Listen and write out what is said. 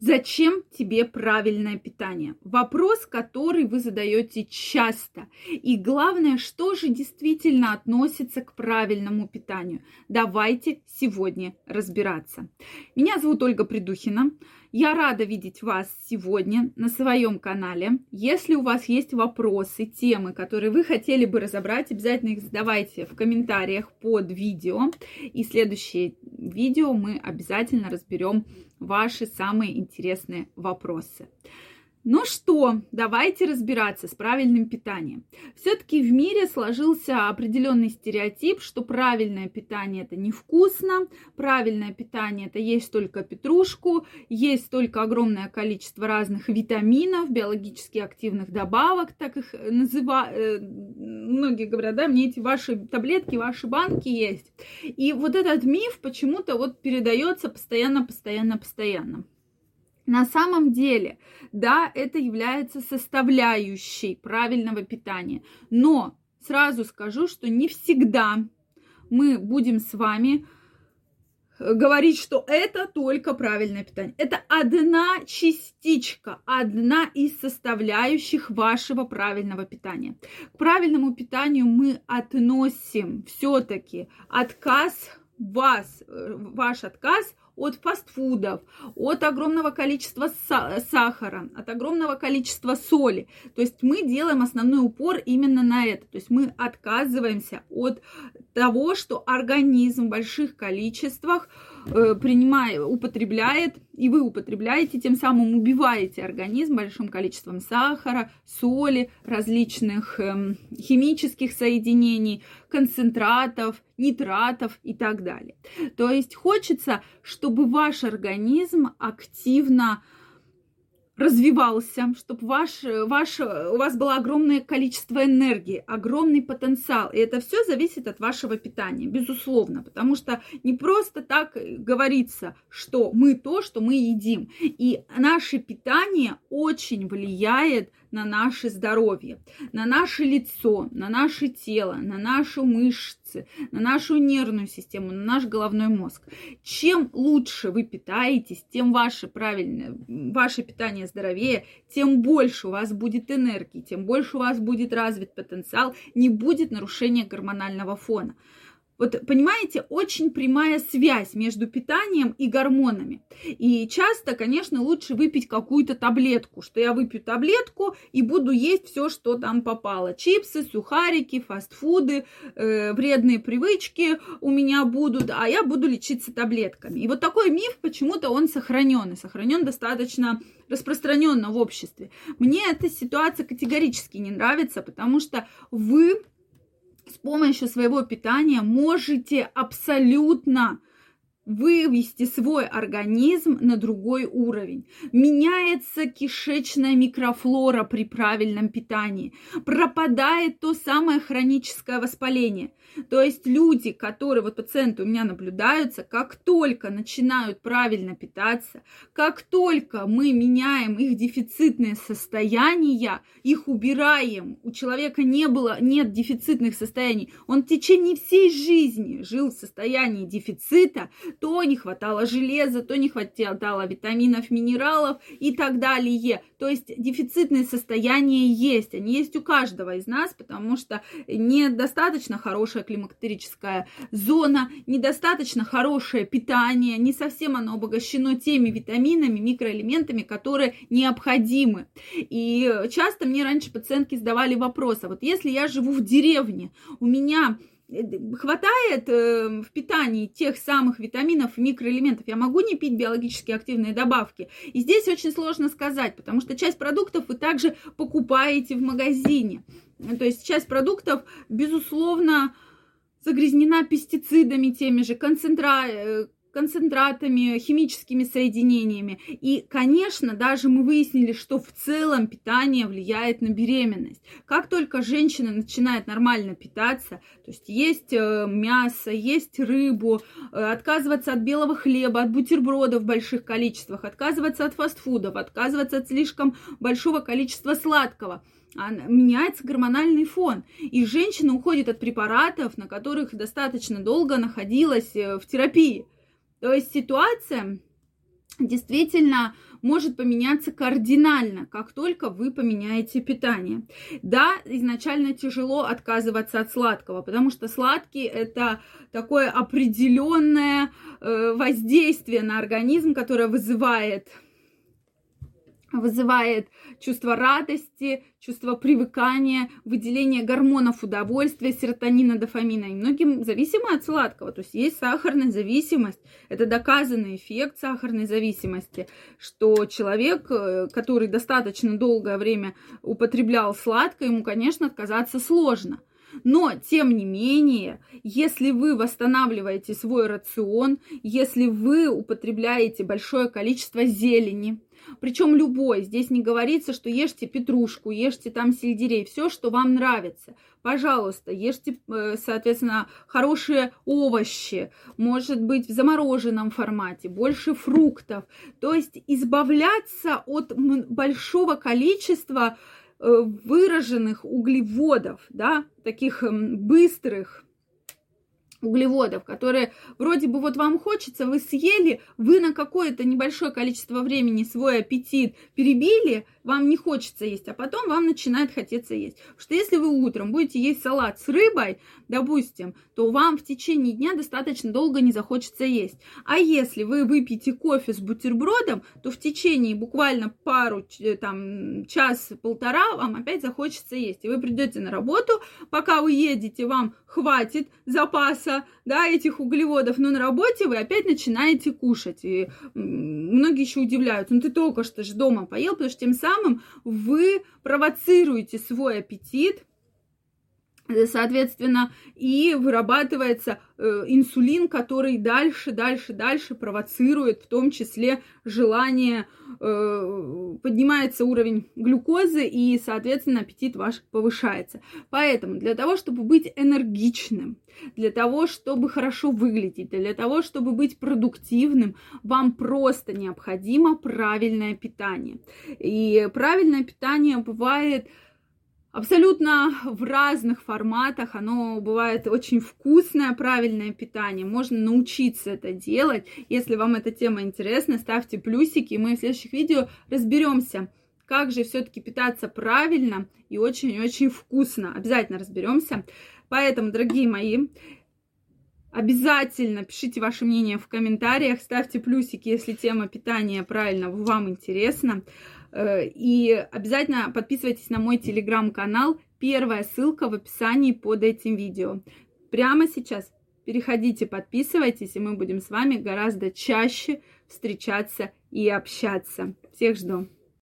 Зачем тебе правильное питание? Вопрос, который вы задаете часто. И главное, что же действительно относится к правильному питанию? Давайте сегодня разбираться. Меня зовут Ольга Придухина. Я рада видеть вас сегодня на своем канале. Если у вас есть вопросы, темы, которые вы хотели бы разобрать, обязательно их задавайте в комментариях под видео. И следующее видео мы обязательно разберем ваши самые интересные вопросы. Ну что, давайте разбираться с правильным питанием. Все-таки в мире сложился определенный стереотип, что правильное питание это невкусно, правильное питание это есть только петрушку, есть только огромное количество разных витаминов, биологически активных добавок, так их называют. Э, многие говорят, да, мне эти ваши таблетки, ваши банки есть. И вот этот миф почему-то вот передается постоянно, постоянно, постоянно. На самом деле, да, это является составляющей правильного питания. Но сразу скажу, что не всегда мы будем с вами э, говорить, что это только правильное питание. Это одна частичка, одна из составляющих вашего правильного питания. К правильному питанию мы относим все-таки отказ вас, э, ваш отказ от фастфудов, от огромного количества сахара, от огромного количества соли. То есть мы делаем основной упор именно на это. То есть мы отказываемся от того, что организм в больших количествах э, принимает, употребляет, и вы употребляете, тем самым убиваете организм большим количеством сахара, соли, различных э, химических соединений, концентратов, нитратов и так далее. То есть хочется, чтобы ваш организм активно развивался, чтобы ваш, ваш, у вас было огромное количество энергии, огромный потенциал. И это все зависит от вашего питания, безусловно, потому что не просто так говорится, что мы то, что мы едим. И наше питание очень влияет на наше здоровье, на наше лицо, на наше тело, на нашу мышцы, на нашу нервную систему, на наш головной мозг. Чем лучше вы питаетесь, тем ваше правильное, ваше питание здоровее, тем больше у вас будет энергии, тем больше у вас будет развит потенциал, не будет нарушения гормонального фона. Вот понимаете, очень прямая связь между питанием и гормонами. И часто, конечно, лучше выпить какую-то таблетку, что я выпью таблетку и буду есть все, что там попало. Чипсы, сухарики, фастфуды, э, вредные привычки у меня будут, а я буду лечиться таблетками. И вот такой миф почему-то он сохранен, и сохранен достаточно распространенно в обществе. Мне эта ситуация категорически не нравится, потому что вы с помощью своего питания можете абсолютно вывести свой организм на другой уровень. Меняется кишечная микрофлора при правильном питании. Пропадает то самое хроническое воспаление. То есть люди, которые, вот пациенты у меня наблюдаются, как только начинают правильно питаться, как только мы меняем их дефицитные состояния, их убираем, у человека не было, нет дефицитных состояний, он в течение всей жизни жил в состоянии дефицита, то не хватало железа, то не хватало витаминов, минералов и так далее. То есть дефицитные состояния есть, они есть у каждого из нас, потому что недостаточно хорошая климактерическая зона, недостаточно хорошее питание, не совсем оно обогащено теми витаминами, микроэлементами, которые необходимы. И часто мне раньше пациентки задавали вопрос, а вот если я живу в деревне, у меня хватает э, в питании тех самых витаминов и микроэлементов, я могу не пить биологически активные добавки. И здесь очень сложно сказать, потому что часть продуктов вы также покупаете в магазине. То есть часть продуктов, безусловно, загрязнена пестицидами теми же, концентра э, концентратами, химическими соединениями. И, конечно, даже мы выяснили, что в целом питание влияет на беременность. Как только женщина начинает нормально питаться, то есть есть э, мясо, есть рыбу, э, отказываться от белого хлеба, от бутербродов в больших количествах, отказываться от фастфудов, отказываться от слишком большого количества сладкого – а меняется гормональный фон. И женщина уходит от препаратов, на которых достаточно долго находилась э, в терапии. То есть ситуация действительно может поменяться кардинально, как только вы поменяете питание. Да, изначально тяжело отказываться от сладкого, потому что сладкий это такое определенное э, воздействие на организм, которое вызывает вызывает чувство радости, чувство привыкания, выделение гормонов удовольствия, серотонина, дофамина. И многим зависимы от сладкого. То есть есть сахарная зависимость. Это доказанный эффект сахарной зависимости, что человек, э, который достаточно долгое время употреблял сладкое, ему, конечно, отказаться сложно. Но, тем не менее, если вы восстанавливаете свой рацион, если вы употребляете большое количество зелени, причем любой. Здесь не говорится, что ешьте петрушку, ешьте там сельдерей, все, что вам нравится. Пожалуйста, ешьте, э, соответственно, хорошие овощи, может быть, в замороженном формате, больше фруктов. То есть избавляться от большого количества выраженных углеводов, да, таких быстрых, углеводов, которые вроде бы вот вам хочется, вы съели, вы на какое-то небольшое количество времени свой аппетит перебили, вам не хочется есть, а потом вам начинает хотеться есть. Потому что если вы утром будете есть салат с рыбой, допустим, то вам в течение дня достаточно долго не захочется есть. А если вы выпьете кофе с бутербродом, то в течение буквально пару, э, там, час-полтора вам опять захочется есть. И вы придете на работу, пока вы едете, вам хватит запаса, да, этих углеводов, но на работе вы опять начинаете кушать. И многие еще удивляются, ну ты только что же дома поел, потому что тем самым вы провоцируете свой аппетит, соответственно, и вырабатывается э, инсулин, который дальше, дальше, дальше провоцирует, в том числе желание, э, поднимается уровень глюкозы, и, соответственно, аппетит ваш повышается. Поэтому для того, чтобы быть энергичным, для того, чтобы хорошо выглядеть, для того, чтобы быть продуктивным, вам просто необходимо правильное питание. И правильное питание бывает абсолютно в разных форматах. Оно бывает очень вкусное, правильное питание. Можно научиться это делать. Если вам эта тема интересна, ставьте плюсики. И мы в следующих видео разберемся, как же все-таки питаться правильно и очень-очень вкусно. Обязательно разберемся. Поэтому, дорогие мои, Обязательно пишите ваше мнение в комментариях, ставьте плюсики, если тема питания правильно вам интересна. Э, и обязательно подписывайтесь на мой телеграм-канал. Первая ссылка в описании под этим видео. Прямо сейчас переходите, подписывайтесь, и мы будем с вами гораздо чаще встречаться и общаться. Всех жду.